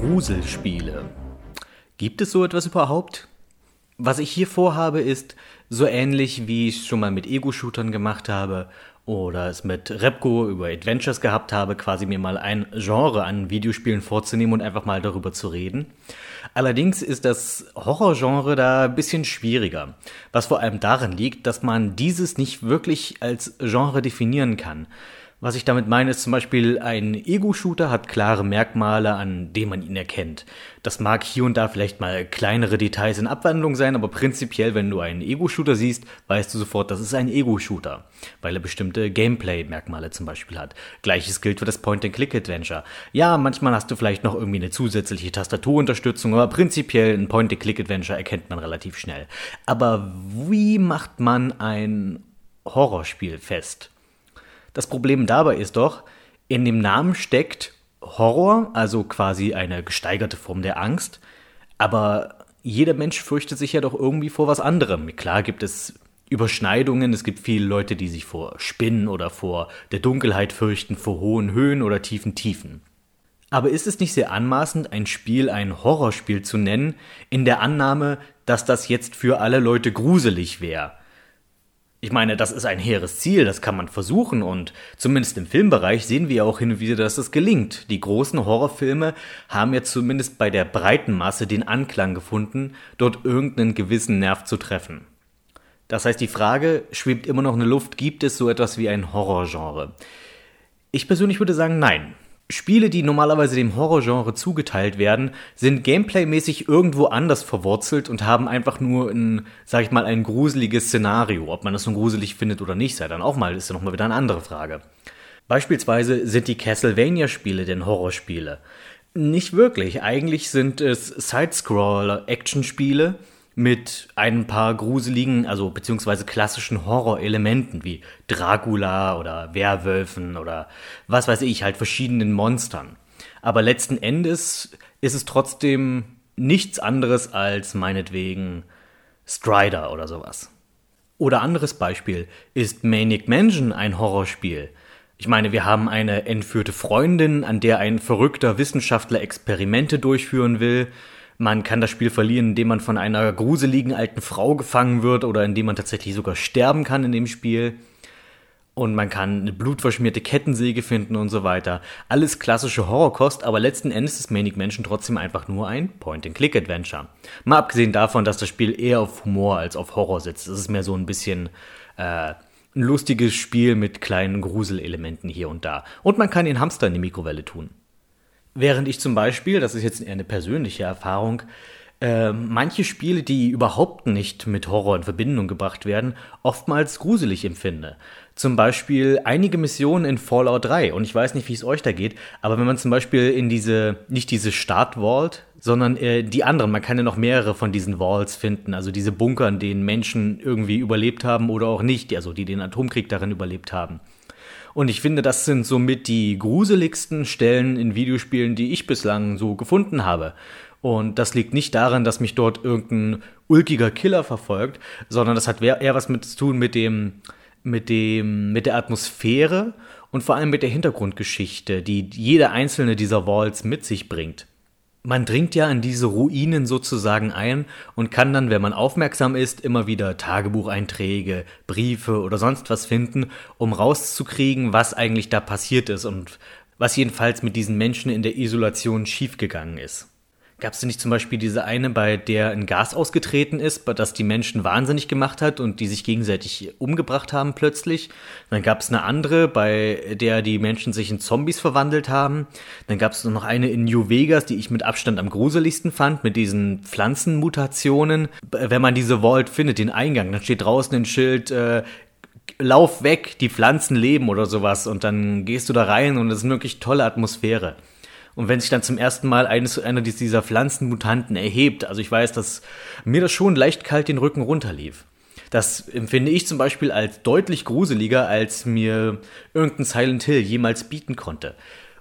Gruselspiele. Gibt es so etwas überhaupt? Was ich hier vorhabe, ist so ähnlich, wie ich es schon mal mit Ego-Shootern gemacht habe oder es mit Repco über Adventures gehabt habe, quasi mir mal ein Genre an Videospielen vorzunehmen und einfach mal darüber zu reden. Allerdings ist das Horrorgenre da ein bisschen schwieriger, was vor allem darin liegt, dass man dieses nicht wirklich als Genre definieren kann. Was ich damit meine, ist zum Beispiel, ein Ego-Shooter hat klare Merkmale, an denen man ihn erkennt. Das mag hier und da vielleicht mal kleinere Details in Abwandlung sein, aber prinzipiell, wenn du einen Ego-Shooter siehst, weißt du sofort, das ist ein Ego-Shooter, weil er bestimmte Gameplay-Merkmale zum Beispiel hat. Gleiches gilt für das Point-and-Click-Adventure. Ja, manchmal hast du vielleicht noch irgendwie eine zusätzliche Tastaturunterstützung, aber prinzipiell ein Point-and-Click-Adventure erkennt man relativ schnell. Aber wie macht man ein Horrorspiel fest? Das Problem dabei ist doch, in dem Namen steckt Horror, also quasi eine gesteigerte Form der Angst, aber jeder Mensch fürchtet sich ja doch irgendwie vor was anderem. Klar gibt es Überschneidungen, es gibt viele Leute, die sich vor Spinnen oder vor der Dunkelheit fürchten, vor hohen Höhen oder tiefen Tiefen. Aber ist es nicht sehr anmaßend, ein Spiel ein Horrorspiel zu nennen, in der Annahme, dass das jetzt für alle Leute gruselig wäre? Ich meine, das ist ein hehres Ziel, das kann man versuchen und zumindest im Filmbereich sehen wir auch hin und wieder, dass es gelingt. Die großen Horrorfilme haben ja zumindest bei der breiten Masse den Anklang gefunden, dort irgendeinen gewissen Nerv zu treffen. Das heißt, die Frage schwebt immer noch in der Luft, gibt es so etwas wie ein Horrorgenre? Ich persönlich würde sagen, nein. Spiele, die normalerweise dem Horrorgenre zugeteilt werden, sind gameplaymäßig irgendwo anders verwurzelt und haben einfach nur ein, sag ich mal, ein gruseliges Szenario. Ob man das nun gruselig findet oder nicht, sei dann auch mal, ist ja nochmal wieder eine andere Frage. Beispielsweise sind die Castlevania-Spiele denn Horrorspiele. Nicht wirklich. Eigentlich sind es Sidescroller-Action-Spiele, mit ein paar gruseligen, also beziehungsweise klassischen Horrorelementen wie Dracula oder Werwölfen oder was weiß ich, halt verschiedenen Monstern. Aber letzten Endes ist es trotzdem nichts anderes als meinetwegen Strider oder sowas. Oder anderes Beispiel ist Manic Mansion ein Horrorspiel. Ich meine, wir haben eine entführte Freundin, an der ein verrückter Wissenschaftler Experimente durchführen will. Man kann das Spiel verlieren, indem man von einer gruseligen alten Frau gefangen wird oder indem man tatsächlich sogar sterben kann in dem Spiel. Und man kann eine blutverschmierte Kettensäge finden und so weiter. Alles klassische Horrorkost, aber letzten Endes ist Manic Mansion trotzdem einfach nur ein Point-and-Click-Adventure. Mal abgesehen davon, dass das Spiel eher auf Humor als auf Horror setzt. Es ist mehr so ein bisschen äh, ein lustiges Spiel mit kleinen Gruselelementen hier und da. Und man kann den Hamster in die Mikrowelle tun. Während ich zum Beispiel, das ist jetzt eher eine persönliche Erfahrung, äh, manche Spiele, die überhaupt nicht mit Horror in Verbindung gebracht werden, oftmals gruselig empfinde. Zum Beispiel einige Missionen in Fallout 3. Und ich weiß nicht, wie es euch da geht, aber wenn man zum Beispiel in diese, nicht diese Start-Vault, sondern äh, die anderen, man kann ja noch mehrere von diesen Vaults finden, also diese Bunker, in denen Menschen irgendwie überlebt haben oder auch nicht, also die den Atomkrieg darin überlebt haben. Und ich finde, das sind somit die gruseligsten Stellen in Videospielen, die ich bislang so gefunden habe. Und das liegt nicht daran, dass mich dort irgendein ulkiger Killer verfolgt, sondern das hat eher was mit zu tun mit dem, mit dem, mit der Atmosphäre und vor allem mit der Hintergrundgeschichte, die jede einzelne dieser Walls mit sich bringt. Man dringt ja in diese Ruinen sozusagen ein und kann dann, wenn man aufmerksam ist, immer wieder Tagebucheinträge, Briefe oder sonst was finden, um rauszukriegen, was eigentlich da passiert ist und was jedenfalls mit diesen Menschen in der Isolation schiefgegangen ist. Gab es denn nicht zum Beispiel diese eine, bei der ein Gas ausgetreten ist, das die Menschen wahnsinnig gemacht hat und die sich gegenseitig umgebracht haben plötzlich? Dann gab es eine andere, bei der die Menschen sich in Zombies verwandelt haben. Dann gab es noch eine in New Vegas, die ich mit Abstand am gruseligsten fand, mit diesen Pflanzenmutationen. Wenn man diese Vault findet, den Eingang, dann steht draußen ein Schild, äh, Lauf weg, die Pflanzen leben oder sowas. Und dann gehst du da rein und es ist eine wirklich tolle Atmosphäre. Und wenn sich dann zum ersten Mal eines, einer dieser Pflanzenmutanten erhebt, also ich weiß, dass mir das schon leicht kalt den Rücken runterlief. Das empfinde ich zum Beispiel als deutlich gruseliger, als mir irgendein Silent Hill jemals bieten konnte.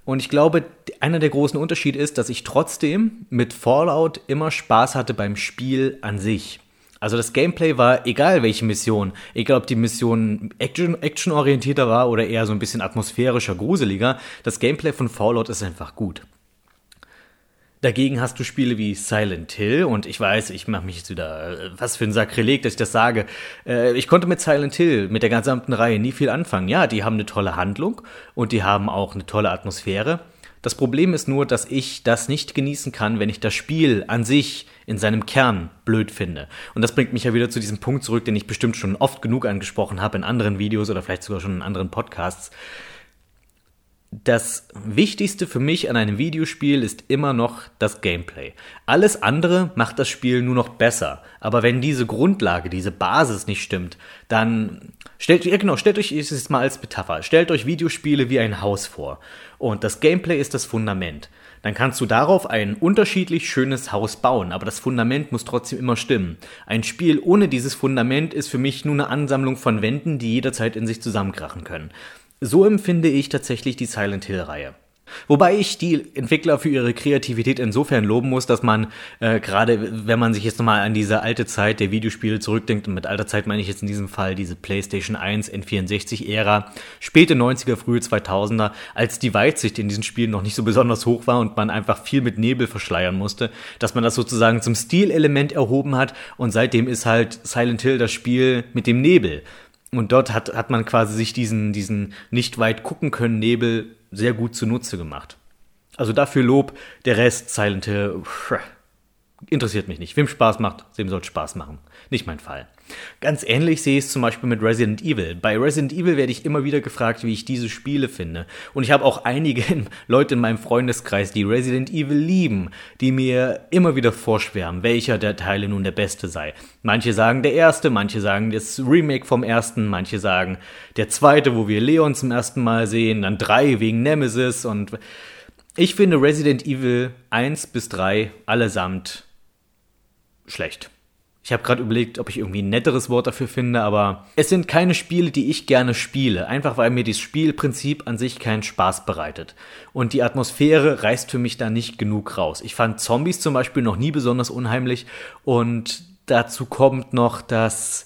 Und ich glaube, einer der großen Unterschiede ist, dass ich trotzdem mit Fallout immer Spaß hatte beim Spiel an sich. Also das Gameplay war, egal welche Mission, egal ob die Mission action, actionorientierter war oder eher so ein bisschen atmosphärischer, gruseliger, das Gameplay von Fallout ist einfach gut. Dagegen hast du Spiele wie Silent Hill und ich weiß, ich mache mich jetzt wieder, äh, was für ein Sakrileg, dass ich das sage. Äh, ich konnte mit Silent Hill, mit der gesamten Reihe nie viel anfangen. Ja, die haben eine tolle Handlung und die haben auch eine tolle Atmosphäre. Das Problem ist nur, dass ich das nicht genießen kann, wenn ich das Spiel an sich in seinem Kern blöd finde. Und das bringt mich ja wieder zu diesem Punkt zurück, den ich bestimmt schon oft genug angesprochen habe in anderen Videos oder vielleicht sogar schon in anderen Podcasts das Wichtigste für mich an einem Videospiel ist immer noch das Gameplay. Alles andere macht das Spiel nur noch besser. Aber wenn diese Grundlage, diese Basis nicht stimmt, dann stellt, ja genau, stellt euch es mal als Metapher. Stellt euch Videospiele wie ein Haus vor. Und das Gameplay ist das Fundament. Dann kannst du darauf ein unterschiedlich schönes Haus bauen, aber das Fundament muss trotzdem immer stimmen. Ein Spiel ohne dieses Fundament ist für mich nur eine Ansammlung von Wänden, die jederzeit in sich zusammenkrachen können. So empfinde ich tatsächlich die Silent Hill-Reihe. Wobei ich die Entwickler für ihre Kreativität insofern loben muss, dass man äh, gerade, wenn man sich jetzt nochmal an diese alte Zeit der Videospiele zurückdenkt, und mit alter Zeit meine ich jetzt in diesem Fall diese PlayStation 1, N64-Ära, späte 90er, frühe 2000er, als die Weitsicht in diesen Spielen noch nicht so besonders hoch war und man einfach viel mit Nebel verschleiern musste, dass man das sozusagen zum Stilelement erhoben hat und seitdem ist halt Silent Hill das Spiel mit dem Nebel. Und dort hat, hat man quasi sich diesen, diesen nicht weit gucken können Nebel sehr gut zunutze gemacht. Also dafür Lob, der Rest Silent Hill, interessiert mich nicht. Wem Spaß macht, dem soll Spaß machen. Nicht mein Fall. Ganz ähnlich sehe ich es zum Beispiel mit Resident Evil. Bei Resident Evil werde ich immer wieder gefragt, wie ich diese Spiele finde. Und ich habe auch einige Leute in meinem Freundeskreis, die Resident Evil lieben, die mir immer wieder vorschwärmen, welcher der Teile nun der beste sei. Manche sagen der erste, manche sagen das Remake vom ersten, manche sagen der zweite, wo wir Leon zum ersten Mal sehen, dann drei wegen Nemesis und ich finde Resident Evil 1 bis 3 allesamt schlecht. Ich habe gerade überlegt, ob ich irgendwie ein netteres Wort dafür finde, aber es sind keine Spiele, die ich gerne spiele, einfach weil mir das Spielprinzip an sich keinen Spaß bereitet. Und die Atmosphäre reißt für mich da nicht genug raus. Ich fand Zombies zum Beispiel noch nie besonders unheimlich und dazu kommt noch, dass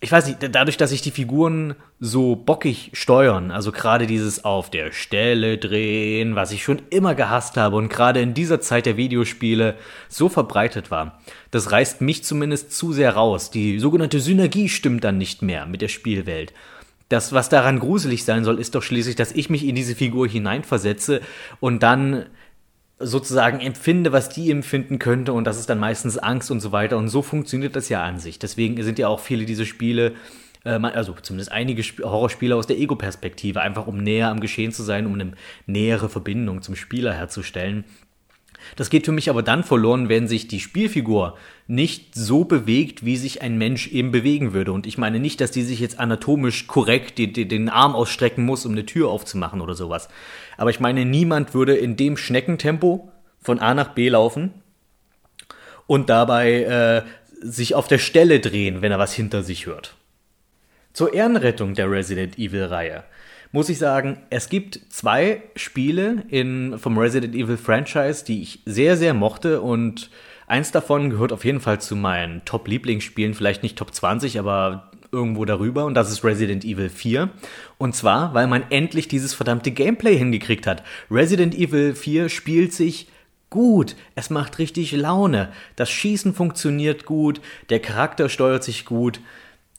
ich weiß nicht, dadurch, dass sich die Figuren so bockig steuern, also gerade dieses auf der Stelle drehen, was ich schon immer gehasst habe und gerade in dieser Zeit der Videospiele so verbreitet war, das reißt mich zumindest zu sehr raus. Die sogenannte Synergie stimmt dann nicht mehr mit der Spielwelt. Das, was daran gruselig sein soll, ist doch schließlich, dass ich mich in diese Figur hineinversetze und dann sozusagen empfinde, was die empfinden könnte und das ist dann meistens Angst und so weiter und so funktioniert das ja an sich. Deswegen sind ja auch viele dieser Spiele, äh, also zumindest einige Horrorspiele aus der Ego-Perspektive, einfach um näher am Geschehen zu sein, um eine nähere Verbindung zum Spieler herzustellen. Das geht für mich aber dann verloren, wenn sich die Spielfigur nicht so bewegt, wie sich ein Mensch eben bewegen würde. Und ich meine nicht, dass die sich jetzt anatomisch korrekt die, die, den Arm ausstrecken muss, um eine Tür aufzumachen oder sowas. Aber ich meine, niemand würde in dem Schneckentempo von A nach B laufen und dabei äh, sich auf der Stelle drehen, wenn er was hinter sich hört. Zur Ehrenrettung der Resident Evil-Reihe muss ich sagen, es gibt zwei Spiele in, vom Resident Evil Franchise, die ich sehr, sehr mochte und eins davon gehört auf jeden Fall zu meinen Top-Lieblingsspielen, vielleicht nicht Top 20, aber irgendwo darüber und das ist Resident Evil 4. Und zwar, weil man endlich dieses verdammte Gameplay hingekriegt hat. Resident Evil 4 spielt sich gut. Es macht richtig Laune. Das Schießen funktioniert gut. Der Charakter steuert sich gut.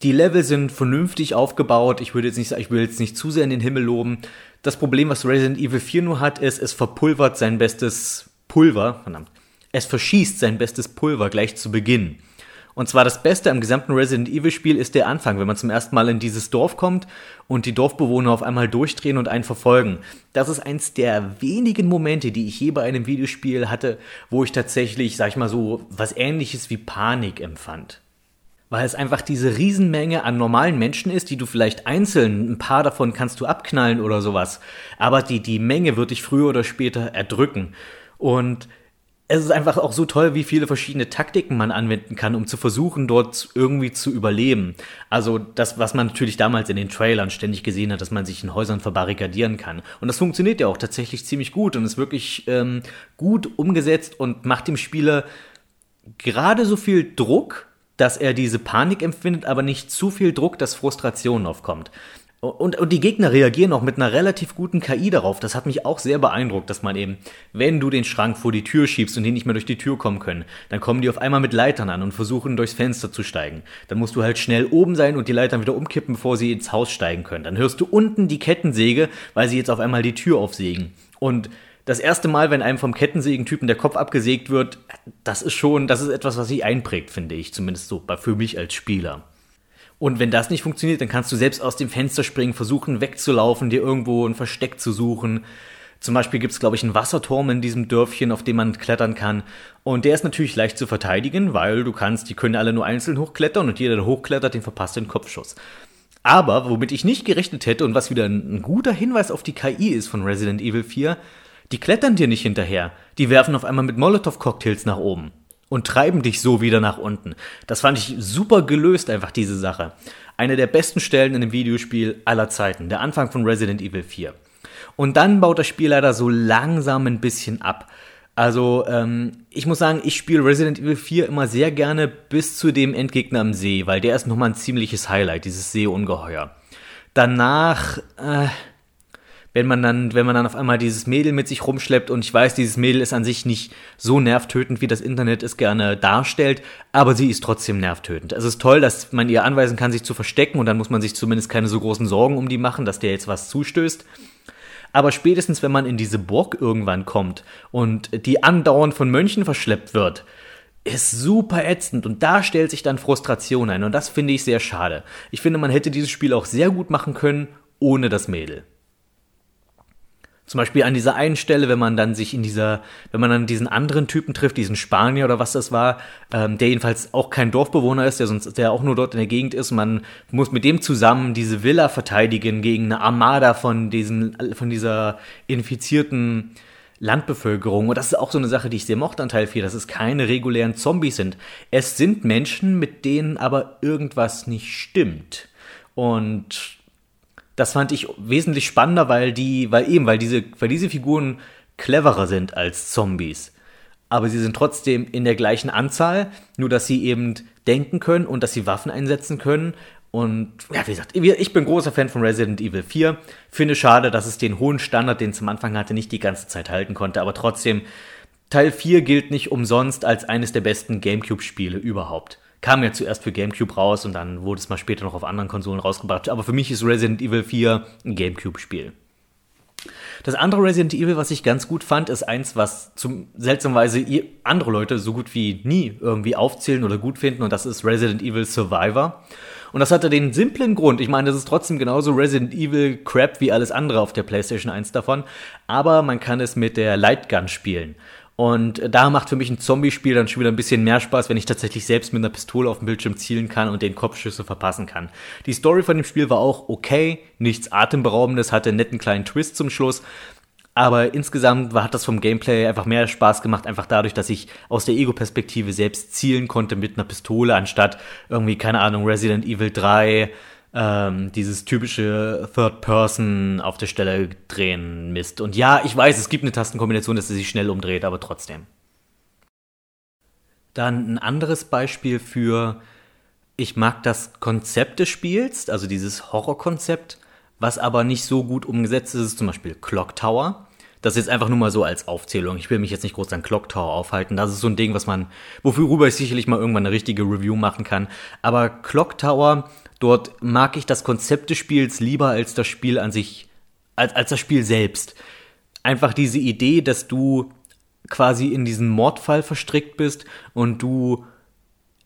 Die Level sind vernünftig aufgebaut. Ich würde jetzt nicht, ich will jetzt nicht zu sehr in den Himmel loben. Das Problem, was Resident Evil 4 nur hat, ist, es verpulvert sein bestes Pulver. Verdammt. Es verschießt sein bestes Pulver gleich zu Beginn. Und zwar das Beste am gesamten Resident Evil Spiel ist der Anfang, wenn man zum ersten Mal in dieses Dorf kommt und die Dorfbewohner auf einmal durchdrehen und einen verfolgen. Das ist eins der wenigen Momente, die ich je bei einem Videospiel hatte, wo ich tatsächlich, sag ich mal so, was ähnliches wie Panik empfand weil es einfach diese Riesenmenge an normalen Menschen ist, die du vielleicht einzeln, ein paar davon kannst du abknallen oder sowas, aber die, die Menge wird dich früher oder später erdrücken. Und es ist einfach auch so toll, wie viele verschiedene Taktiken man anwenden kann, um zu versuchen, dort irgendwie zu überleben. Also das, was man natürlich damals in den Trailern ständig gesehen hat, dass man sich in Häusern verbarrikadieren kann. Und das funktioniert ja auch tatsächlich ziemlich gut und ist wirklich ähm, gut umgesetzt und macht dem Spieler gerade so viel Druck, dass er diese Panik empfindet, aber nicht zu viel Druck, dass Frustration aufkommt. Und, und die Gegner reagieren auch mit einer relativ guten KI darauf. Das hat mich auch sehr beeindruckt, dass man eben, wenn du den Schrank vor die Tür schiebst und die nicht mehr durch die Tür kommen können, dann kommen die auf einmal mit Leitern an und versuchen durchs Fenster zu steigen. Dann musst du halt schnell oben sein und die Leitern wieder umkippen, bevor sie ins Haus steigen können. Dann hörst du unten die Kettensäge, weil sie jetzt auf einmal die Tür aufsägen. Und das erste Mal, wenn einem vom Kettensägentypen der Kopf abgesägt wird, das ist schon, das ist etwas, was sich einprägt, finde ich, zumindest so für mich als Spieler. Und wenn das nicht funktioniert, dann kannst du selbst aus dem Fenster springen, versuchen wegzulaufen, dir irgendwo ein Versteck zu suchen. Zum Beispiel gibt es, glaube ich, einen Wasserturm in diesem Dörfchen, auf dem man klettern kann. Und der ist natürlich leicht zu verteidigen, weil du kannst, die können alle nur einzeln hochklettern und jeder, der hochklettert, den verpasst den Kopfschuss. Aber womit ich nicht gerechnet hätte und was wieder ein guter Hinweis auf die KI ist von Resident Evil 4, die klettern dir nicht hinterher. Die werfen auf einmal mit Molotow-Cocktails nach oben und treiben dich so wieder nach unten. Das fand ich super gelöst, einfach diese Sache. Eine der besten Stellen in einem Videospiel aller Zeiten, der Anfang von Resident Evil 4. Und dann baut das Spiel leider so langsam ein bisschen ab. Also, ähm, ich muss sagen, ich spiele Resident Evil 4 immer sehr gerne bis zu dem Endgegner am See, weil der ist nochmal ein ziemliches Highlight, dieses Seeungeheuer. Danach, äh, wenn man dann, wenn man dann auf einmal dieses Mädel mit sich rumschleppt und ich weiß, dieses Mädel ist an sich nicht so nervtötend, wie das Internet es gerne darstellt, aber sie ist trotzdem nervtötend. Es ist toll, dass man ihr anweisen kann, sich zu verstecken und dann muss man sich zumindest keine so großen Sorgen um die machen, dass der jetzt was zustößt. Aber spätestens, wenn man in diese Burg irgendwann kommt und die andauernd von Mönchen verschleppt wird, ist super ätzend und da stellt sich dann Frustration ein und das finde ich sehr schade. Ich finde, man hätte dieses Spiel auch sehr gut machen können ohne das Mädel. Zum Beispiel an dieser einen Stelle, wenn man dann sich in dieser, wenn man dann diesen anderen Typen trifft, diesen Spanier oder was das war, ähm, der jedenfalls auch kein Dorfbewohner ist, der sonst, der auch nur dort in der Gegend ist, man muss mit dem zusammen diese Villa verteidigen gegen eine Armada von diesen, von dieser infizierten Landbevölkerung. Und das ist auch so eine Sache, die ich sehr mochte an Teil 4, dass es keine regulären Zombies sind. Es sind Menschen, mit denen aber irgendwas nicht stimmt. Und das fand ich wesentlich spannender, weil die, weil eben, weil diese, weil diese Figuren cleverer sind als Zombies. Aber sie sind trotzdem in der gleichen Anzahl, nur dass sie eben denken können und dass sie Waffen einsetzen können. Und ja, wie gesagt, ich bin großer Fan von Resident Evil 4. Finde schade, dass es den hohen Standard, den es am Anfang hatte, nicht die ganze Zeit halten konnte. Aber trotzdem, Teil 4 gilt nicht umsonst als eines der besten GameCube-Spiele überhaupt kam ja zuerst für GameCube raus und dann wurde es mal später noch auf anderen Konsolen rausgebracht. Aber für mich ist Resident Evil 4 ein GameCube-Spiel. Das andere Resident Evil, was ich ganz gut fand, ist eins, was zum seltsamerweise andere Leute so gut wie nie irgendwie aufzählen oder gut finden, und das ist Resident Evil Survivor. Und das hatte den simplen Grund. Ich meine, das ist trotzdem genauso Resident Evil Crap wie alles andere auf der PlayStation 1 davon, aber man kann es mit der Lightgun spielen. Und da macht für mich ein Zombie-Spiel dann schon wieder ein bisschen mehr Spaß, wenn ich tatsächlich selbst mit einer Pistole auf dem Bildschirm zielen kann und den Kopfschüsse verpassen kann. Die Story von dem Spiel war auch okay, nichts atemberaubendes, hatte einen netten kleinen Twist zum Schluss. Aber insgesamt hat das vom Gameplay einfach mehr Spaß gemacht, einfach dadurch, dass ich aus der Ego-Perspektive selbst zielen konnte mit einer Pistole, anstatt irgendwie, keine Ahnung, Resident Evil 3 ähm, dieses typische Third Person auf der Stelle drehen Mist. Und ja, ich weiß, es gibt eine Tastenkombination, dass sie sich schnell umdreht, aber trotzdem. Dann ein anderes Beispiel für, ich mag das Konzept des Spiels, also dieses Horrorkonzept, was aber nicht so gut umgesetzt ist, ist zum Beispiel Clock Tower. Das jetzt einfach nur mal so als Aufzählung. Ich will mich jetzt nicht groß an Clock Tower aufhalten. Das ist so ein Ding, was man, wofür ich sicherlich mal irgendwann eine richtige Review machen kann. Aber Clock Tower Dort mag ich das Konzept des Spiels lieber als das Spiel an sich, als, als das Spiel selbst. Einfach diese Idee, dass du quasi in diesen Mordfall verstrickt bist und du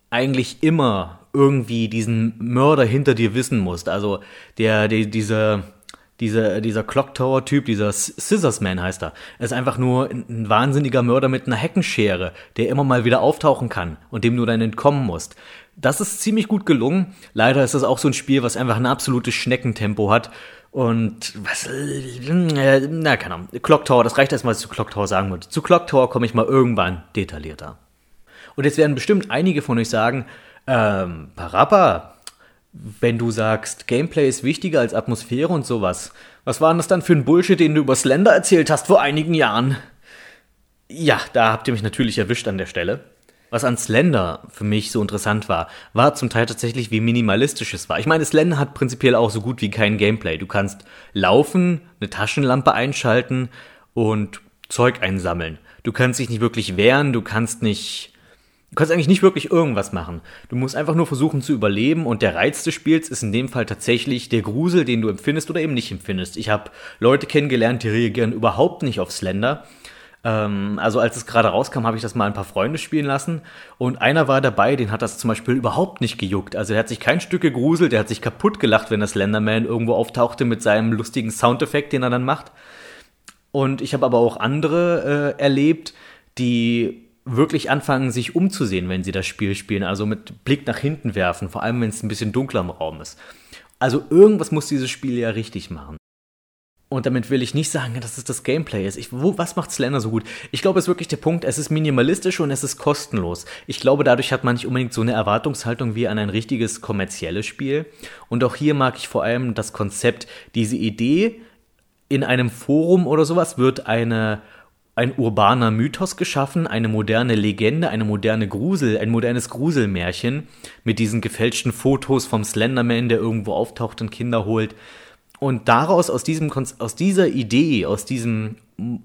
eigentlich immer irgendwie diesen Mörder hinter dir wissen musst. Also der, der dieser, dieser, dieser Clock Tower Typ, dieser Scissorsman heißt er, ist einfach nur ein wahnsinniger Mörder mit einer Heckenschere, der immer mal wieder auftauchen kann und dem du dann entkommen musst. Das ist ziemlich gut gelungen. Leider ist das auch so ein Spiel, was einfach ein absolutes Schneckentempo hat. Und was, na, keine Ahnung. Clock Tower, das reicht erstmal, was ich zu Clock Tower sagen würde. Zu Clock Tower komme ich mal irgendwann detaillierter. Und jetzt werden bestimmt einige von euch sagen, ähm, Parappa, wenn du sagst, Gameplay ist wichtiger als Atmosphäre und sowas, was war denn das dann für ein Bullshit, den du über Slender erzählt hast vor einigen Jahren? Ja, da habt ihr mich natürlich erwischt an der Stelle. Was an Slender für mich so interessant war, war zum Teil tatsächlich, wie minimalistisch es war. Ich meine, Slender hat prinzipiell auch so gut wie kein Gameplay. Du kannst laufen, eine Taschenlampe einschalten und Zeug einsammeln. Du kannst dich nicht wirklich wehren, du kannst nicht Du kannst eigentlich nicht wirklich irgendwas machen. Du musst einfach nur versuchen zu überleben und der Reiz des Spiels ist in dem Fall tatsächlich der Grusel, den du empfindest oder eben nicht empfindest. Ich habe Leute kennengelernt, die reagieren überhaupt nicht auf Slender. Ähm, also als es gerade rauskam, habe ich das mal ein paar Freunde spielen lassen und einer war dabei, den hat das zum Beispiel überhaupt nicht gejuckt. Also er hat sich kein Stück gegruselt, der hat sich kaputt gelacht, wenn der Slenderman irgendwo auftauchte mit seinem lustigen Soundeffekt, den er dann macht. Und ich habe aber auch andere äh, erlebt, die wirklich anfangen, sich umzusehen, wenn sie das Spiel spielen. Also mit Blick nach hinten werfen, vor allem wenn es ein bisschen dunkler im Raum ist. Also irgendwas muss dieses Spiel ja richtig machen. Und damit will ich nicht sagen, dass es das Gameplay ist. Ich, wo, was macht Slender so gut? Ich glaube, es ist wirklich der Punkt, es ist minimalistisch und es ist kostenlos. Ich glaube, dadurch hat man nicht unbedingt so eine Erwartungshaltung wie an ein richtiges kommerzielles Spiel. Und auch hier mag ich vor allem das Konzept, diese Idee, in einem Forum oder sowas wird eine ein urbaner Mythos geschaffen, eine moderne Legende, eine moderne Grusel, ein modernes Gruselmärchen mit diesen gefälschten Fotos vom Slenderman, der irgendwo auftaucht und Kinder holt. Und daraus, aus diesem, aus dieser Idee, aus diesem,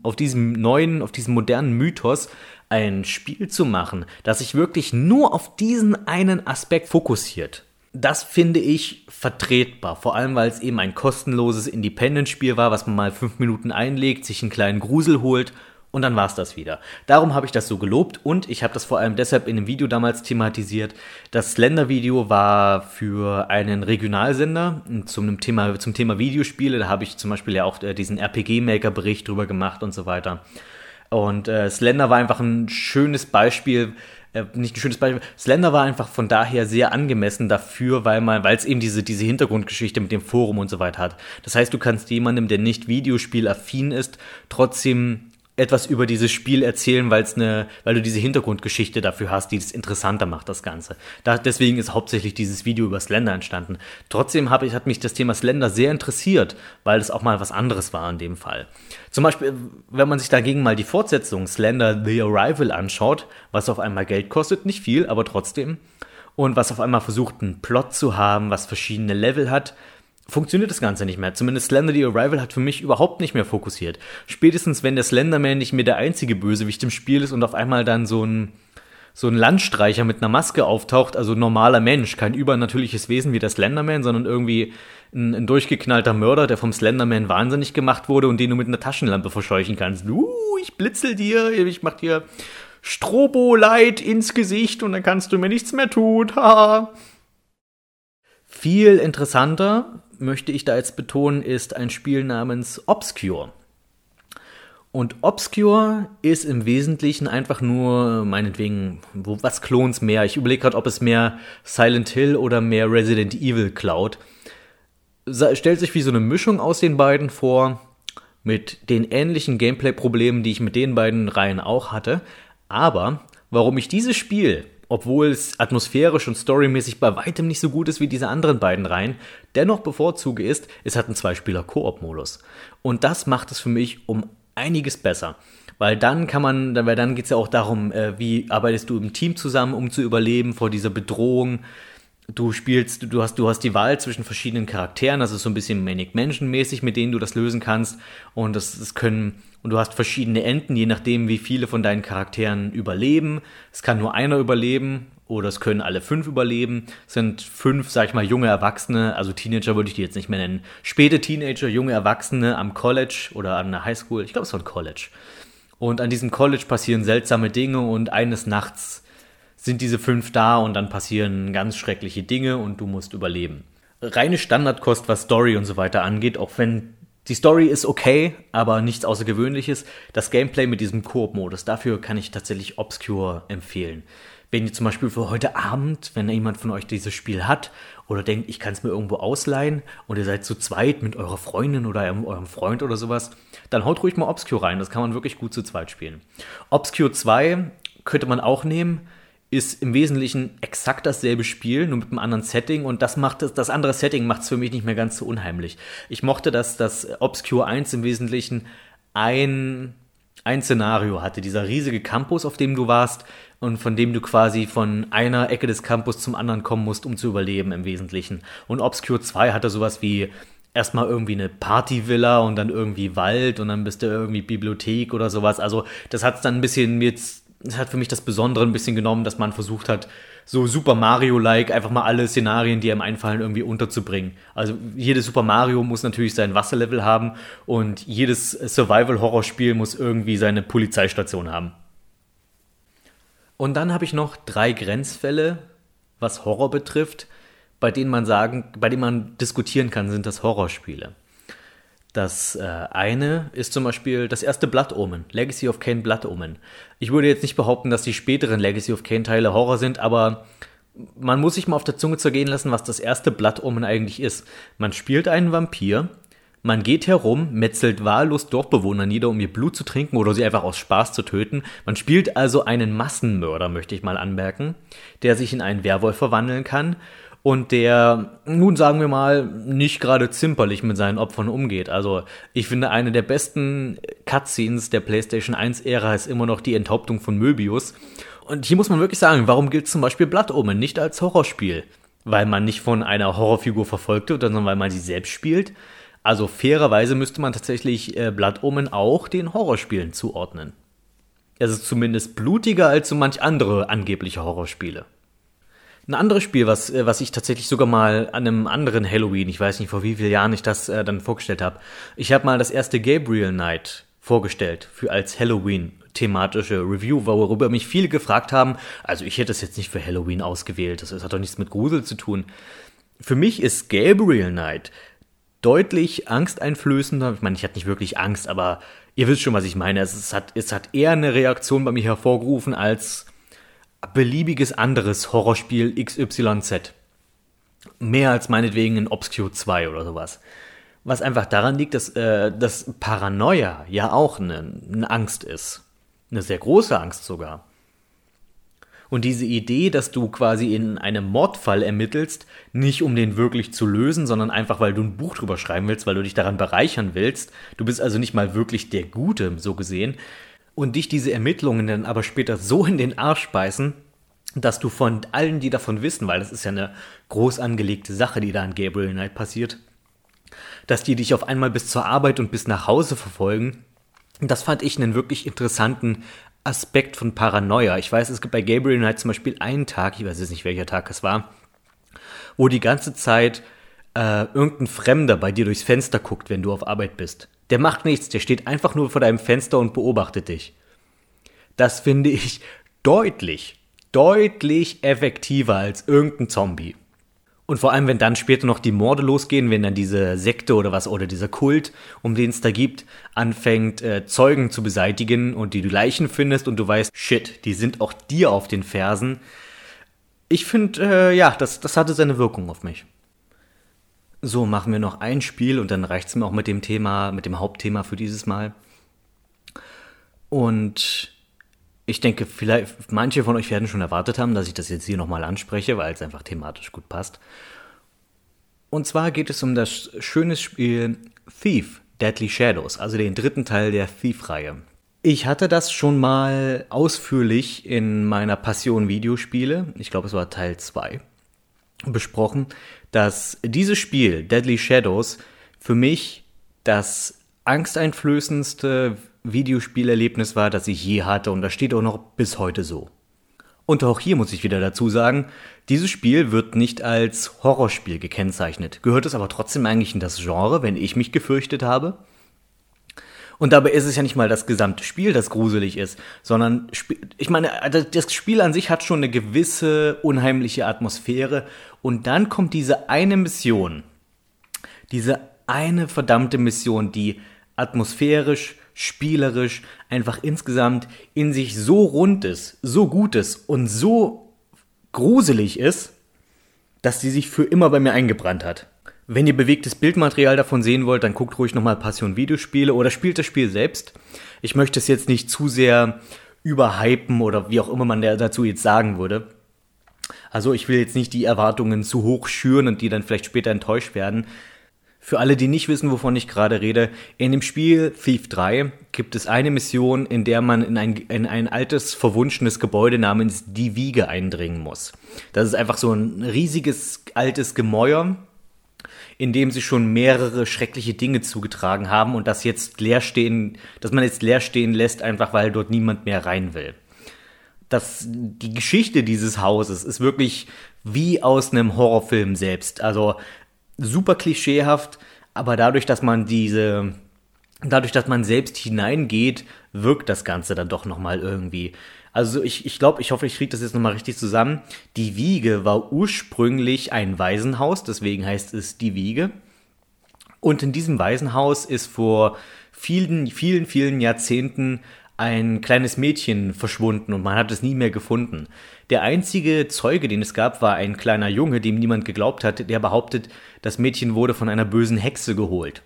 auf diesem neuen, auf diesem modernen Mythos ein Spiel zu machen, das sich wirklich nur auf diesen einen Aspekt fokussiert. Das finde ich vertretbar, vor allem weil es eben ein kostenloses Independent-Spiel war, was man mal fünf Minuten einlegt, sich einen kleinen Grusel holt und dann war es das wieder. Darum habe ich das so gelobt und ich habe das vor allem deshalb in einem Video damals thematisiert. Das Slender-Video war für einen Regionalsender zum Thema, zum Thema Videospiele. Da habe ich zum Beispiel ja auch äh, diesen RPG-Maker-Bericht drüber gemacht und so weiter. Und äh, Slender war einfach ein schönes Beispiel, äh, nicht ein schönes Beispiel. Slender war einfach von daher sehr angemessen dafür, weil man, weil es eben diese, diese Hintergrundgeschichte mit dem Forum und so weiter hat. Das heißt, du kannst jemandem, der nicht Videospielaffin ist, trotzdem etwas über dieses Spiel erzählen, weil es eine, weil du diese Hintergrundgeschichte dafür hast, die es interessanter macht, das Ganze. Da, deswegen ist hauptsächlich dieses Video über Slender entstanden. Trotzdem habe ich, hat mich das Thema Slender sehr interessiert, weil es auch mal was anderes war in dem Fall. Zum Beispiel, wenn man sich dagegen mal die Fortsetzung Slender The Arrival anschaut, was auf einmal Geld kostet, nicht viel, aber trotzdem, und was auf einmal versucht, einen Plot zu haben, was verschiedene Level hat, funktioniert das Ganze nicht mehr. Zumindest Slender the Arrival hat für mich überhaupt nicht mehr fokussiert. Spätestens wenn der Slenderman nicht mehr der einzige Bösewicht im Spiel ist und auf einmal dann so ein so ein Landstreicher mit einer Maske auftaucht, also normaler Mensch, kein übernatürliches Wesen wie der Slenderman, sondern irgendwie ein, ein durchgeknallter Mörder, der vom Slenderman wahnsinnig gemacht wurde und den du mit einer Taschenlampe verscheuchen kannst. Uh, ich blitzel dir, ich mach dir Strobo-Light ins Gesicht und dann kannst du mir nichts mehr tun. Haha. Viel interessanter möchte ich da jetzt betonen, ist ein Spiel namens Obscure. Und Obscure ist im Wesentlichen einfach nur, meinetwegen, wo, was klons mehr? Ich überlege gerade, ob es mehr Silent Hill oder mehr Resident Evil klaut. Stellt sich wie so eine Mischung aus den beiden vor, mit den ähnlichen Gameplay-Problemen, die ich mit den beiden Reihen auch hatte. Aber warum ich dieses Spiel obwohl es atmosphärisch und storymäßig bei weitem nicht so gut ist wie diese anderen beiden Reihen, dennoch bevorzuge ist, es hat einen Zwei-Spieler-Koop-Modus. Und das macht es für mich um einiges besser. Weil dann kann man, weil dann geht es ja auch darum, äh, wie arbeitest du im Team zusammen, um zu überleben vor dieser Bedrohung. Du spielst, du hast, du hast die Wahl zwischen verschiedenen Charakteren, ist so ein bisschen Manic Mansion mäßig, mit denen du das lösen kannst. Und das, das können und du hast verschiedene Enden, je nachdem, wie viele von deinen Charakteren überleben. Es kann nur einer überleben oder es können alle fünf überleben. Es sind fünf, sag ich mal, junge Erwachsene, also Teenager würde ich die jetzt nicht mehr nennen. Späte Teenager, junge Erwachsene am College oder an der Highschool. Ich glaube, es war ein College. Und an diesem College passieren seltsame Dinge und eines Nachts sind diese fünf da und dann passieren ganz schreckliche Dinge und du musst überleben. Reine Standardkost, was Story und so weiter angeht, auch wenn die Story ist okay, aber nichts Außergewöhnliches. Das Gameplay mit diesem Koop-Modus, dafür kann ich tatsächlich Obscure empfehlen. Wenn ihr zum Beispiel für heute Abend, wenn jemand von euch dieses Spiel hat oder denkt, ich kann es mir irgendwo ausleihen und ihr seid zu zweit mit eurer Freundin oder eurem Freund oder sowas, dann haut ruhig mal Obscure rein. Das kann man wirklich gut zu zweit spielen. Obscure 2 könnte man auch nehmen ist im Wesentlichen exakt dasselbe Spiel, nur mit einem anderen Setting und das macht das, das andere Setting macht es für mich nicht mehr ganz so unheimlich. Ich mochte, dass das Obscure 1 im Wesentlichen ein ein Szenario hatte, dieser riesige Campus, auf dem du warst und von dem du quasi von einer Ecke des Campus zum anderen kommen musst, um zu überleben im Wesentlichen. Und Obscure 2 hatte sowas wie erstmal irgendwie eine Partyvilla und dann irgendwie Wald und dann bist du irgendwie Bibliothek oder sowas. Also das hat es dann ein bisschen jetzt, das hat für mich das Besondere ein bisschen genommen, dass man versucht hat, so Super Mario-like einfach mal alle Szenarien, die einem einfallen, irgendwie unterzubringen. Also jedes Super Mario muss natürlich sein Wasserlevel haben und jedes Survival-Horror-Spiel muss irgendwie seine Polizeistation haben. Und dann habe ich noch drei Grenzfälle, was Horror betrifft, bei denen man sagen, bei denen man diskutieren kann, sind das Horrorspiele. Das äh, eine ist zum Beispiel das erste Blood Omen, Legacy of Kane Blood Omen. Ich würde jetzt nicht behaupten, dass die späteren Legacy of Kane Teile Horror sind, aber man muss sich mal auf der Zunge zergehen lassen, was das erste Blood Omen eigentlich ist. Man spielt einen Vampir, man geht herum, metzelt wahllos Dorfbewohner nieder, um ihr Blut zu trinken oder sie einfach aus Spaß zu töten. Man spielt also einen Massenmörder, möchte ich mal anmerken, der sich in einen Werwolf verwandeln kann und der, nun sagen wir mal, nicht gerade zimperlich mit seinen Opfern umgeht. Also ich finde, eine der besten Cutscenes der PlayStation 1-Ära ist immer noch die Enthauptung von Möbius. Und hier muss man wirklich sagen, warum gilt zum Beispiel Blood Omen nicht als Horrorspiel? Weil man nicht von einer Horrorfigur verfolgt wird, sondern weil man sie selbst spielt. Also fairerweise müsste man tatsächlich äh, Blood Omen auch den Horrorspielen zuordnen. Es ist zumindest blutiger als so manch andere angebliche Horrorspiele. Ein anderes Spiel, was, äh, was ich tatsächlich sogar mal an einem anderen Halloween, ich weiß nicht vor wie vielen Jahren ich das äh, dann vorgestellt habe. Ich habe mal das erste Gabriel Night vorgestellt für als Halloween thematische Review, worüber mich viele gefragt haben. Also ich hätte es jetzt nicht für Halloween ausgewählt, das, das hat doch nichts mit Grusel zu tun. Für mich ist Gabriel Night deutlich angsteinflößender. Ich meine, ich hatte nicht wirklich Angst, aber ihr wisst schon, was ich meine. Es, es, hat, es hat eher eine Reaktion bei mir hervorgerufen als beliebiges anderes Horrorspiel XYZ. Mehr als meinetwegen in Obscure 2 oder sowas. Was einfach daran liegt, dass, äh, dass Paranoia ja auch eine, eine Angst ist. Eine sehr große Angst sogar. Und diese Idee, dass du quasi in einem Mordfall ermittelst, nicht um den wirklich zu lösen, sondern einfach, weil du ein Buch drüber schreiben willst, weil du dich daran bereichern willst. Du bist also nicht mal wirklich der Gute, so gesehen und dich diese Ermittlungen dann aber später so in den Arsch beißen, dass du von allen, die davon wissen, weil das ist ja eine groß angelegte Sache, die da in Gabriel Knight passiert, dass die dich auf einmal bis zur Arbeit und bis nach Hause verfolgen. Das fand ich einen wirklich interessanten Aspekt von Paranoia. Ich weiß, es gibt bei Gabriel Knight zum Beispiel einen Tag, ich weiß jetzt nicht welcher Tag es war, wo die ganze Zeit äh, irgendein Fremder bei dir durchs Fenster guckt, wenn du auf Arbeit bist. Der macht nichts, der steht einfach nur vor deinem Fenster und beobachtet dich. Das finde ich deutlich, deutlich effektiver als irgendein Zombie. Und vor allem, wenn dann später noch die Morde losgehen, wenn dann diese Sekte oder was oder dieser Kult, um den es da gibt, anfängt, äh, Zeugen zu beseitigen und die du Leichen findest und du weißt, shit, die sind auch dir auf den Fersen. Ich finde, äh, ja, das, das hatte seine Wirkung auf mich. So, machen wir noch ein Spiel und dann reicht es mir auch mit dem Thema, mit dem Hauptthema für dieses Mal. Und ich denke, vielleicht manche von euch werden schon erwartet haben, dass ich das jetzt hier nochmal anspreche, weil es einfach thematisch gut passt. Und zwar geht es um das schöne Spiel Thief, Deadly Shadows, also den dritten Teil der Thief-Reihe. Ich hatte das schon mal ausführlich in meiner Passion Videospiele, ich glaube es war Teil 2, besprochen dass dieses Spiel, Deadly Shadows, für mich das angsteinflößendste Videospielerlebnis war, das ich je hatte und das steht auch noch bis heute so. Und auch hier muss ich wieder dazu sagen, dieses Spiel wird nicht als Horrorspiel gekennzeichnet. Gehört es aber trotzdem eigentlich in das Genre, wenn ich mich gefürchtet habe? Und dabei ist es ja nicht mal das gesamte Spiel, das gruselig ist, sondern ich meine, das Spiel an sich hat schon eine gewisse unheimliche Atmosphäre und dann kommt diese eine Mission, diese eine verdammte Mission, die atmosphärisch, spielerisch, einfach insgesamt in sich so rund ist, so gut ist und so gruselig ist, dass sie sich für immer bei mir eingebrannt hat. Wenn ihr bewegtes Bildmaterial davon sehen wollt, dann guckt ruhig nochmal Passion Videospiele oder spielt das Spiel selbst. Ich möchte es jetzt nicht zu sehr überhypen oder wie auch immer man dazu jetzt sagen würde. Also ich will jetzt nicht die Erwartungen zu hoch schüren und die dann vielleicht später enttäuscht werden. Für alle, die nicht wissen, wovon ich gerade rede, in dem Spiel Thief 3 gibt es eine Mission, in der man in ein, in ein altes, verwunschenes Gebäude namens Die Wiege eindringen muss. Das ist einfach so ein riesiges, altes Gemäuer, in dem sich schon mehrere schreckliche Dinge zugetragen haben und das jetzt leer stehen, dass man jetzt leer stehen lässt, einfach weil dort niemand mehr rein will. Das, die Geschichte dieses Hauses ist wirklich wie aus einem Horrorfilm selbst. Also super klischeehaft, aber dadurch, dass man diese, dadurch, dass man selbst hineingeht, wirkt das Ganze dann doch nochmal irgendwie. Also ich, ich glaube, ich hoffe, ich kriege das jetzt nochmal richtig zusammen. Die Wiege war ursprünglich ein Waisenhaus, deswegen heißt es die Wiege. Und in diesem Waisenhaus ist vor vielen, vielen, vielen Jahrzehnten ein kleines Mädchen verschwunden und man hat es nie mehr gefunden. Der einzige Zeuge, den es gab, war ein kleiner Junge, dem niemand geglaubt hat, der behauptet, das Mädchen wurde von einer bösen Hexe geholt.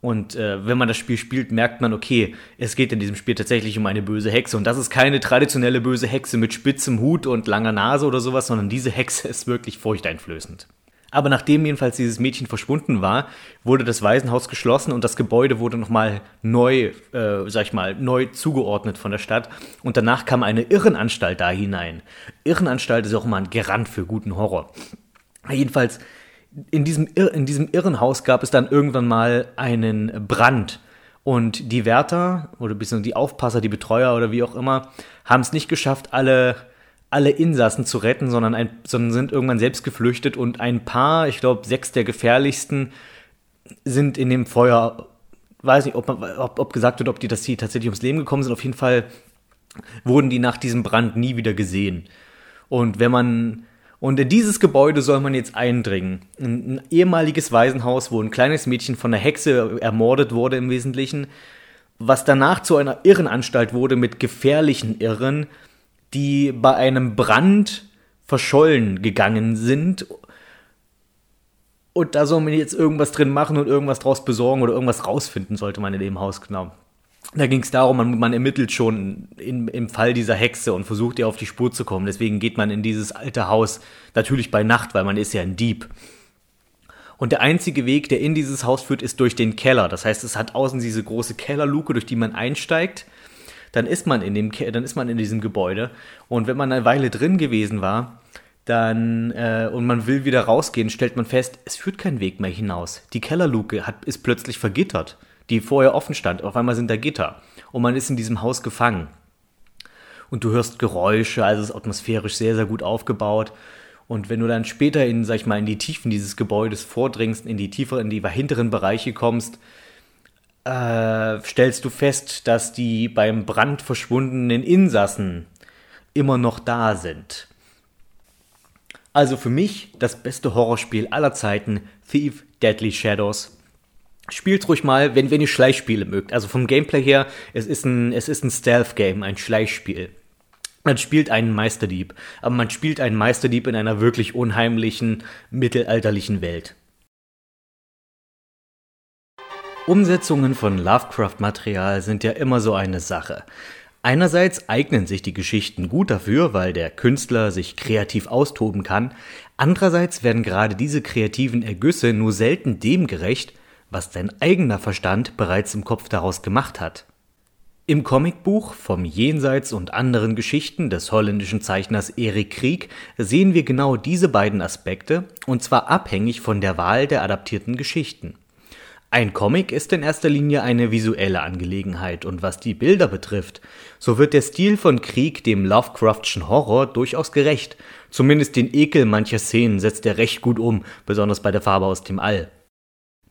Und äh, wenn man das Spiel spielt, merkt man, okay, es geht in diesem Spiel tatsächlich um eine böse Hexe. Und das ist keine traditionelle böse Hexe mit spitzem Hut und langer Nase oder sowas, sondern diese Hexe ist wirklich furchteinflößend. Aber nachdem jedenfalls dieses Mädchen verschwunden war, wurde das Waisenhaus geschlossen und das Gebäude wurde nochmal neu, äh, sag ich mal, neu zugeordnet von der Stadt. Und danach kam eine Irrenanstalt da hinein. Irrenanstalt ist auch immer ein Garant für guten Horror. Jedenfalls, in diesem, in diesem Irrenhaus gab es dann irgendwann mal einen Brand. Und die Wärter oder bisschen die Aufpasser, die Betreuer oder wie auch immer, haben es nicht geschafft, alle alle Insassen zu retten, sondern, ein, sondern sind irgendwann selbst geflüchtet und ein paar, ich glaube sechs der gefährlichsten, sind in dem Feuer, weiß nicht, ob, ob, ob gesagt wird, ob die das hier tatsächlich ums Leben gekommen sind. Auf jeden Fall wurden die nach diesem Brand nie wieder gesehen. Und wenn man und in dieses Gebäude soll man jetzt eindringen. Ein, ehemaliges Waisenhaus, wo ein kleines Mädchen von der Hexe ermordet wurde im Wesentlichen, was danach zu einer Irrenanstalt wurde mit gefährlichen Irren, die bei einem Brand verschollen gegangen sind. Und da soll man jetzt irgendwas drin machen und irgendwas draus besorgen oder irgendwas rausfinden, sollte man in dem Haus genau. Da ging es darum, man, man, ermittelt schon in, im Fall dieser Hexe und versucht ihr auf die Spur zu kommen. Deswegen geht man in dieses alte Haus natürlich bei Nacht, weil man ist ja ein Dieb. Und der einzige Weg, der in dieses Haus führt, ist durch den Keller. Das heißt, es hat außen diese große Kellerluke, durch die man einsteigt dann ist man in dem, dann ist man in diesem Gebäude. Und wenn man eine Weile drin gewesen war, dann äh, und man will wieder rausgehen, stellt man fest, es führt kein Weg mehr hinaus. Die Kellerluke hat, ist plötzlich vergittert, die vorher offen stand. Auf einmal sind da Gitter und man ist in diesem Haus gefangen. Und du hörst Geräusche, also es ist atmosphärisch sehr, sehr gut aufgebaut. Und wenn du dann später in, sag ich mal, in die Tiefen dieses Gebäudes vordringst, in die tieferen, in die hinteren Bereiche kommst, äh, stellst du fest, dass die beim Brand verschwundenen Insassen immer noch da sind. Also für mich das beste Horrorspiel aller Zeiten, Thief Deadly Shadows. Spielt ruhig mal, wenn, wenn ihr Schleichspiele mögt. Also vom Gameplay her, es ist ein, es ist ein Stealth-Game, ein Schleichspiel. Man spielt einen Meisterdieb, aber man spielt einen Meisterdieb in einer wirklich unheimlichen, mittelalterlichen Welt. Umsetzungen von Lovecraft-Material sind ja immer so eine Sache. Einerseits eignen sich die Geschichten gut dafür, weil der Künstler sich kreativ austoben kann, andererseits werden gerade diese kreativen Ergüsse nur selten dem gerecht, was dein eigener Verstand bereits im Kopf daraus gemacht hat. Im Comicbuch vom Jenseits und anderen Geschichten des holländischen Zeichners Erik Krieg sehen wir genau diese beiden Aspekte, und zwar abhängig von der Wahl der adaptierten Geschichten. Ein Comic ist in erster Linie eine visuelle Angelegenheit und was die Bilder betrifft, so wird der Stil von Krieg dem Lovecraftschen Horror durchaus gerecht. Zumindest den Ekel mancher Szenen setzt er recht gut um, besonders bei der Farbe aus dem All.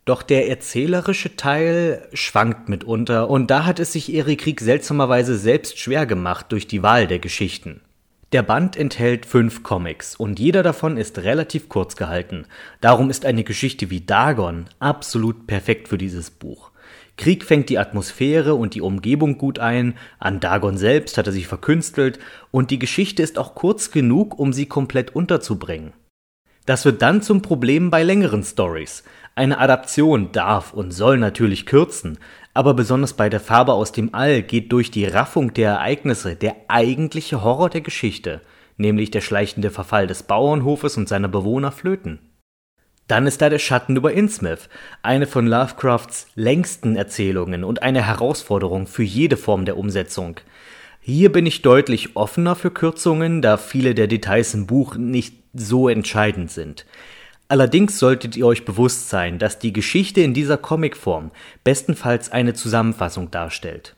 Doch der erzählerische Teil schwankt mitunter und da hat es sich Erik Krieg seltsamerweise selbst schwer gemacht durch die Wahl der Geschichten. Der Band enthält fünf Comics und jeder davon ist relativ kurz gehalten. Darum ist eine Geschichte wie Dagon absolut perfekt für dieses Buch. Krieg fängt die Atmosphäre und die Umgebung gut ein, an Dagon selbst hat er sich verkünstelt und die Geschichte ist auch kurz genug, um sie komplett unterzubringen. Das wird dann zum Problem bei längeren Stories. Eine Adaption darf und soll natürlich kürzen, aber besonders bei der Farbe aus dem All geht durch die Raffung der Ereignisse der eigentliche Horror der Geschichte, nämlich der schleichende Verfall des Bauernhofes und seiner Bewohner flöten. Dann ist da der Schatten über Innsmouth, eine von Lovecrafts längsten Erzählungen und eine Herausforderung für jede Form der Umsetzung. Hier bin ich deutlich offener für Kürzungen, da viele der Details im Buch nicht so entscheidend sind. Allerdings solltet ihr euch bewusst sein, dass die Geschichte in dieser Comicform bestenfalls eine Zusammenfassung darstellt.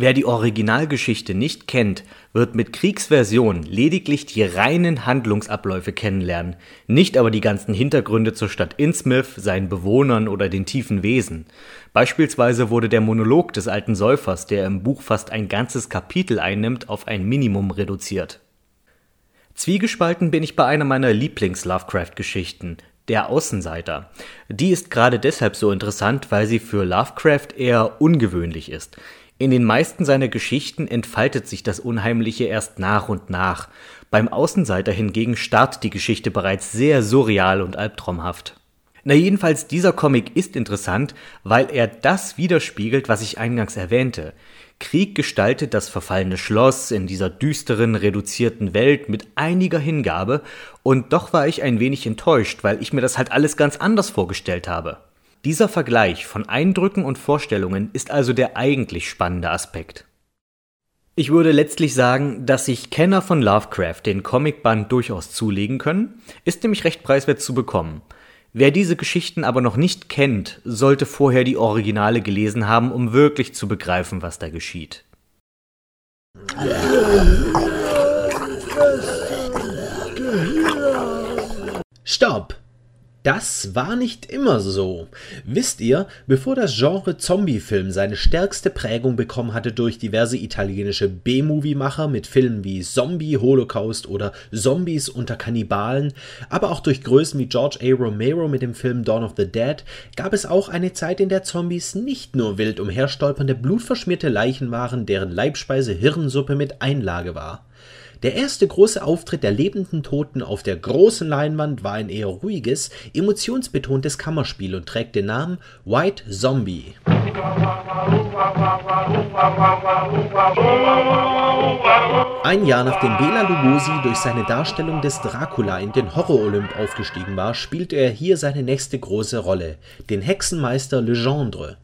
Wer die Originalgeschichte nicht kennt, wird mit Kriegsversion lediglich die reinen Handlungsabläufe kennenlernen, nicht aber die ganzen Hintergründe zur Stadt Innsmouth, seinen Bewohnern oder den tiefen Wesen. Beispielsweise wurde der Monolog des alten Säufers, der im Buch fast ein ganzes Kapitel einnimmt, auf ein Minimum reduziert. Zwiegespalten bin ich bei einer meiner Lieblings-Lovecraft-Geschichten, der Außenseiter. Die ist gerade deshalb so interessant, weil sie für Lovecraft eher ungewöhnlich ist. In den meisten seiner Geschichten entfaltet sich das Unheimliche erst nach und nach. Beim Außenseiter hingegen startet die Geschichte bereits sehr surreal und albtraumhaft. Na jedenfalls, dieser Comic ist interessant, weil er das widerspiegelt, was ich eingangs erwähnte. Krieg gestaltet das verfallene Schloss in dieser düsteren, reduzierten Welt mit einiger Hingabe, und doch war ich ein wenig enttäuscht, weil ich mir das halt alles ganz anders vorgestellt habe. Dieser Vergleich von Eindrücken und Vorstellungen ist also der eigentlich spannende Aspekt. Ich würde letztlich sagen, dass sich Kenner von Lovecraft den Comicband durchaus zulegen können, ist nämlich recht preiswert zu bekommen. Wer diese Geschichten aber noch nicht kennt, sollte vorher die Originale gelesen haben, um wirklich zu begreifen, was da geschieht. Stopp! Das war nicht immer so. Wisst ihr, bevor das Genre Zombiefilm seine stärkste Prägung bekommen hatte durch diverse italienische B-Movie-Macher mit Filmen wie Zombie, Holocaust oder Zombies unter Kannibalen, aber auch durch Größen wie George A. Romero mit dem Film Dawn of the Dead, gab es auch eine Zeit, in der Zombies nicht nur wild umherstolpernde, blutverschmierte Leichen waren, deren Leibspeise Hirnsuppe mit Einlage war. Der erste große Auftritt der lebenden Toten auf der großen Leinwand war ein eher ruhiges, emotionsbetontes Kammerspiel und trägt den Namen White Zombie. Ein Jahr nachdem Bela Lugosi durch seine Darstellung des Dracula in den Horror-Olymp aufgestiegen war, spielte er hier seine nächste große Rolle, den Hexenmeister Legendre.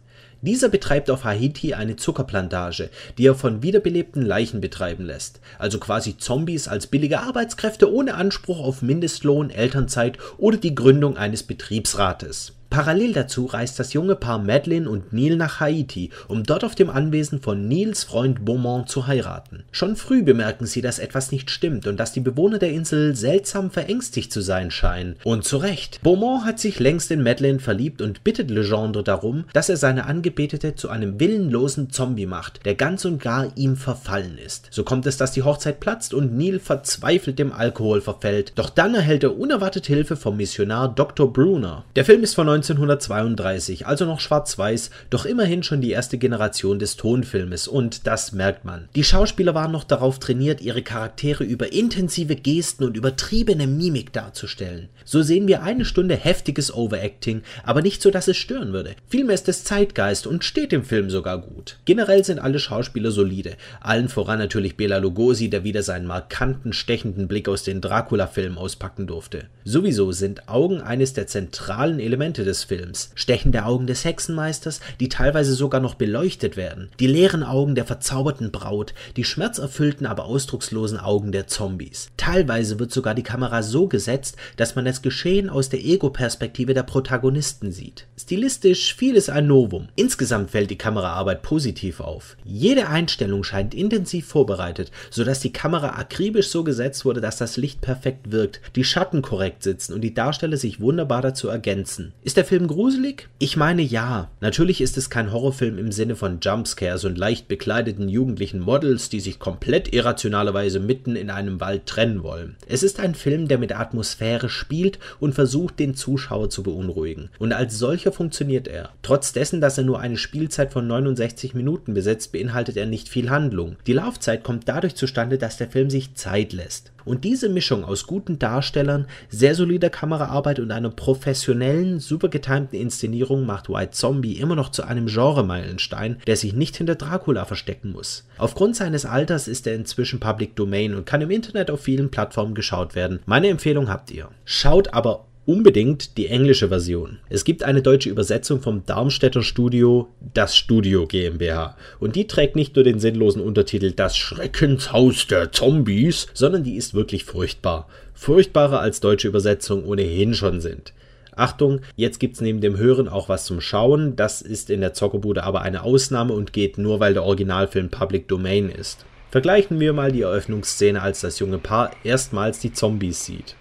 Dieser betreibt auf Haiti eine Zuckerplantage, die er von wiederbelebten Leichen betreiben lässt, also quasi Zombies als billige Arbeitskräfte ohne Anspruch auf Mindestlohn, Elternzeit oder die Gründung eines Betriebsrates Parallel dazu reist das junge Paar Madeline und Neil nach Haiti, um dort auf dem Anwesen von Neils Freund Beaumont zu heiraten. Schon früh bemerken sie, dass etwas nicht stimmt und dass die Bewohner der Insel seltsam verängstigt zu sein scheinen. Und zu Recht. Beaumont hat sich längst in Madeline verliebt und bittet Legendre darum, dass er seine Angebetete zu einem willenlosen Zombie macht, der ganz und gar ihm verfallen ist. So kommt es, dass die Hochzeit platzt und Neil verzweifelt dem Alkohol verfällt. Doch dann erhält er unerwartet Hilfe vom Missionar Dr. Bruner. Der Film ist von 1932, also noch schwarz-weiß, doch immerhin schon die erste Generation des Tonfilmes und das merkt man. Die Schauspieler waren noch darauf trainiert, ihre Charaktere über intensive Gesten und übertriebene Mimik darzustellen. So sehen wir eine Stunde heftiges Overacting, aber nicht so, dass es stören würde. Vielmehr ist es Zeitgeist und steht im Film sogar gut. Generell sind alle Schauspieler solide, allen voran natürlich Bela Lugosi, der wieder seinen markanten, stechenden Blick aus den Dracula-Filmen auspacken durfte. Sowieso sind Augen eines der zentralen Elemente des Films, stechende Augen des Hexenmeisters, die teilweise sogar noch beleuchtet werden, die leeren Augen der verzauberten Braut, die schmerzerfüllten, aber ausdruckslosen Augen der Zombies. Teilweise wird sogar die Kamera so gesetzt, dass man das Geschehen aus der Ego-Perspektive der Protagonisten sieht. Stilistisch vieles ein Novum. Insgesamt fällt die Kameraarbeit positiv auf. Jede Einstellung scheint intensiv vorbereitet, sodass die Kamera akribisch so gesetzt wurde, dass das Licht perfekt wirkt, die Schatten korrekt sitzen und die Darsteller sich wunderbar dazu ergänzen. Ist der der Film gruselig? Ich meine ja. Natürlich ist es kein Horrorfilm im Sinne von Jumpscares und leicht bekleideten jugendlichen Models, die sich komplett irrationalerweise mitten in einem Wald trennen wollen. Es ist ein Film, der mit Atmosphäre spielt und versucht, den Zuschauer zu beunruhigen. Und als solcher funktioniert er. Trotz dessen, dass er nur eine Spielzeit von 69 Minuten besitzt, beinhaltet er nicht viel Handlung. Die Laufzeit kommt dadurch zustande, dass der Film sich Zeit lässt. Und diese Mischung aus guten Darstellern, sehr solider Kameraarbeit und einer professionellen, super getimten Inszenierung macht White Zombie immer noch zu einem Genremeilenstein, der sich nicht hinter Dracula verstecken muss. Aufgrund seines Alters ist er inzwischen Public Domain und kann im Internet auf vielen Plattformen geschaut werden. Meine Empfehlung habt ihr. Schaut aber unbedingt die englische Version. Es gibt eine deutsche Übersetzung vom Darmstädter Studio Das Studio GmbH und die trägt nicht nur den sinnlosen Untertitel Das Schreckenshaus der Zombies, sondern die ist wirklich furchtbar. Furchtbarer als deutsche Übersetzungen ohnehin schon sind. Achtung, jetzt gibt's neben dem Hören auch was zum Schauen. Das ist in der Zockerbude aber eine Ausnahme und geht nur, weil der Originalfilm Public Domain ist. Vergleichen wir mal die Eröffnungsszene, als das junge Paar erstmals die Zombies sieht.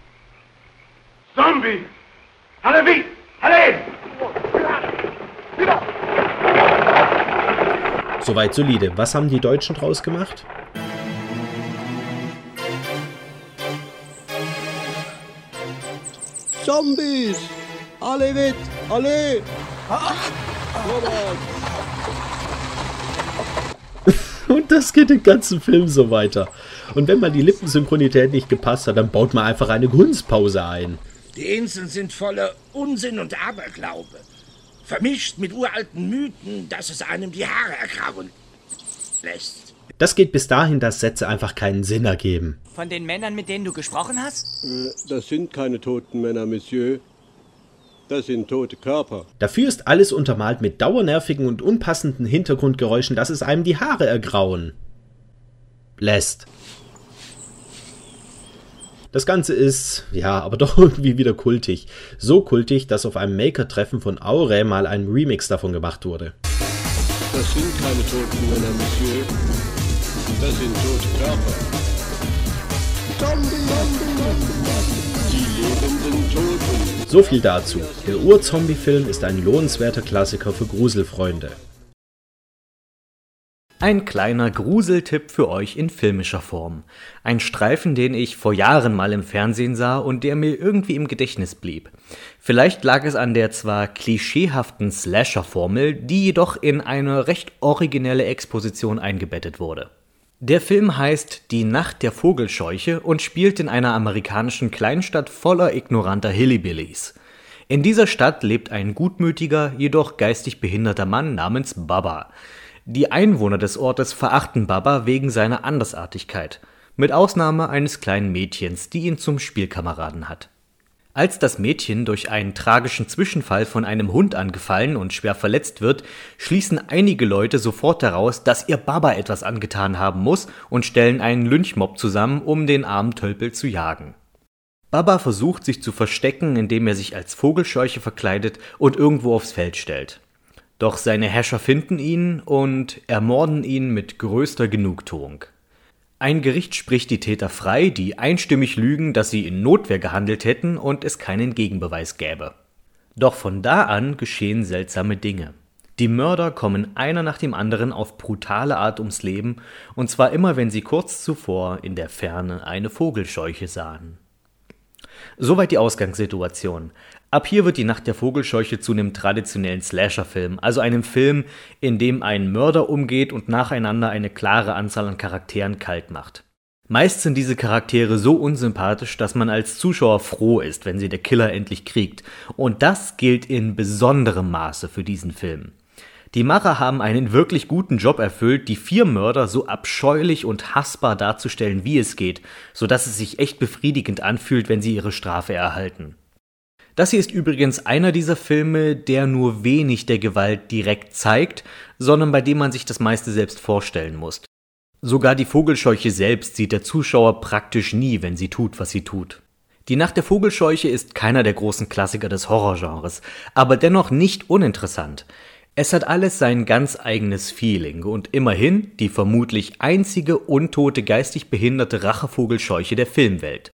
Zombie! Alle wie! Alle! Soweit solide. Was haben die Deutschen draus gemacht? Zombies! Alle mit! Alle! Und das geht den ganzen Film so weiter. Und wenn mal die Lippensynchronität nicht gepasst hat, dann baut man einfach eine Kunstpause ein. Die Inseln sind voller Unsinn und Aberglaube. Vermischt mit uralten Mythen, dass es einem die Haare ergrauen lässt. Das geht bis dahin, dass Sätze einfach keinen Sinn ergeben. Von den Männern, mit denen du gesprochen hast? Äh, das sind keine toten Männer, Monsieur. Das sind tote Körper. Dafür ist alles untermalt mit dauernervigen und unpassenden Hintergrundgeräuschen, dass es einem die Haare ergrauen lässt. Das Ganze ist, ja, aber doch irgendwie wieder kultig. So kultig, dass auf einem Maker-Treffen von Aure mal ein Remix davon gemacht wurde. Das sind keine toten Männer, Monsieur. Das sind tote Körper. Die lebenden Toten. So viel dazu. Der Ur-Zombie-Film ist ein lohnenswerter Klassiker für Gruselfreunde. Ein kleiner Gruseltipp für euch in filmischer Form. Ein Streifen, den ich vor Jahren mal im Fernsehen sah und der mir irgendwie im Gedächtnis blieb. Vielleicht lag es an der zwar klischeehaften Slasher-Formel, die jedoch in eine recht originelle Exposition eingebettet wurde. Der Film heißt Die Nacht der Vogelscheuche und spielt in einer amerikanischen Kleinstadt voller ignoranter Hillbillies. In dieser Stadt lebt ein gutmütiger, jedoch geistig behinderter Mann namens Baba. Die Einwohner des Ortes verachten Baba wegen seiner Andersartigkeit, mit Ausnahme eines kleinen Mädchens, die ihn zum Spielkameraden hat. Als das Mädchen durch einen tragischen Zwischenfall von einem Hund angefallen und schwer verletzt wird, schließen einige Leute sofort daraus, dass ihr Baba etwas angetan haben muss und stellen einen Lynchmob zusammen, um den armen Tölpel zu jagen. Baba versucht sich zu verstecken, indem er sich als Vogelscheuche verkleidet und irgendwo aufs Feld stellt. Doch seine Herrscher finden ihn und ermorden ihn mit größter Genugtuung. Ein Gericht spricht die Täter frei, die einstimmig lügen, dass sie in Notwehr gehandelt hätten und es keinen Gegenbeweis gäbe. Doch von da an geschehen seltsame Dinge. Die Mörder kommen einer nach dem anderen auf brutale Art ums Leben, und zwar immer, wenn sie kurz zuvor in der Ferne eine Vogelscheuche sahen. Soweit die Ausgangssituation. Ab hier wird die Nacht der Vogelscheuche zu einem traditionellen Slasher-Film, also einem Film, in dem ein Mörder umgeht und nacheinander eine klare Anzahl an Charakteren kalt macht. Meist sind diese Charaktere so unsympathisch, dass man als Zuschauer froh ist, wenn sie der Killer endlich kriegt. Und das gilt in besonderem Maße für diesen Film. Die Macher haben einen wirklich guten Job erfüllt, die vier Mörder so abscheulich und hassbar darzustellen, wie es geht, so dass es sich echt befriedigend anfühlt, wenn sie ihre Strafe erhalten. Das hier ist übrigens einer dieser Filme, der nur wenig der Gewalt direkt zeigt, sondern bei dem man sich das meiste selbst vorstellen muss. Sogar die Vogelscheuche selbst sieht der Zuschauer praktisch nie, wenn sie tut, was sie tut. Die Nacht der Vogelscheuche ist keiner der großen Klassiker des Horrorgenres, aber dennoch nicht uninteressant. Es hat alles sein ganz eigenes Feeling und immerhin die vermutlich einzige untote geistig behinderte Rachevogelscheuche der Filmwelt.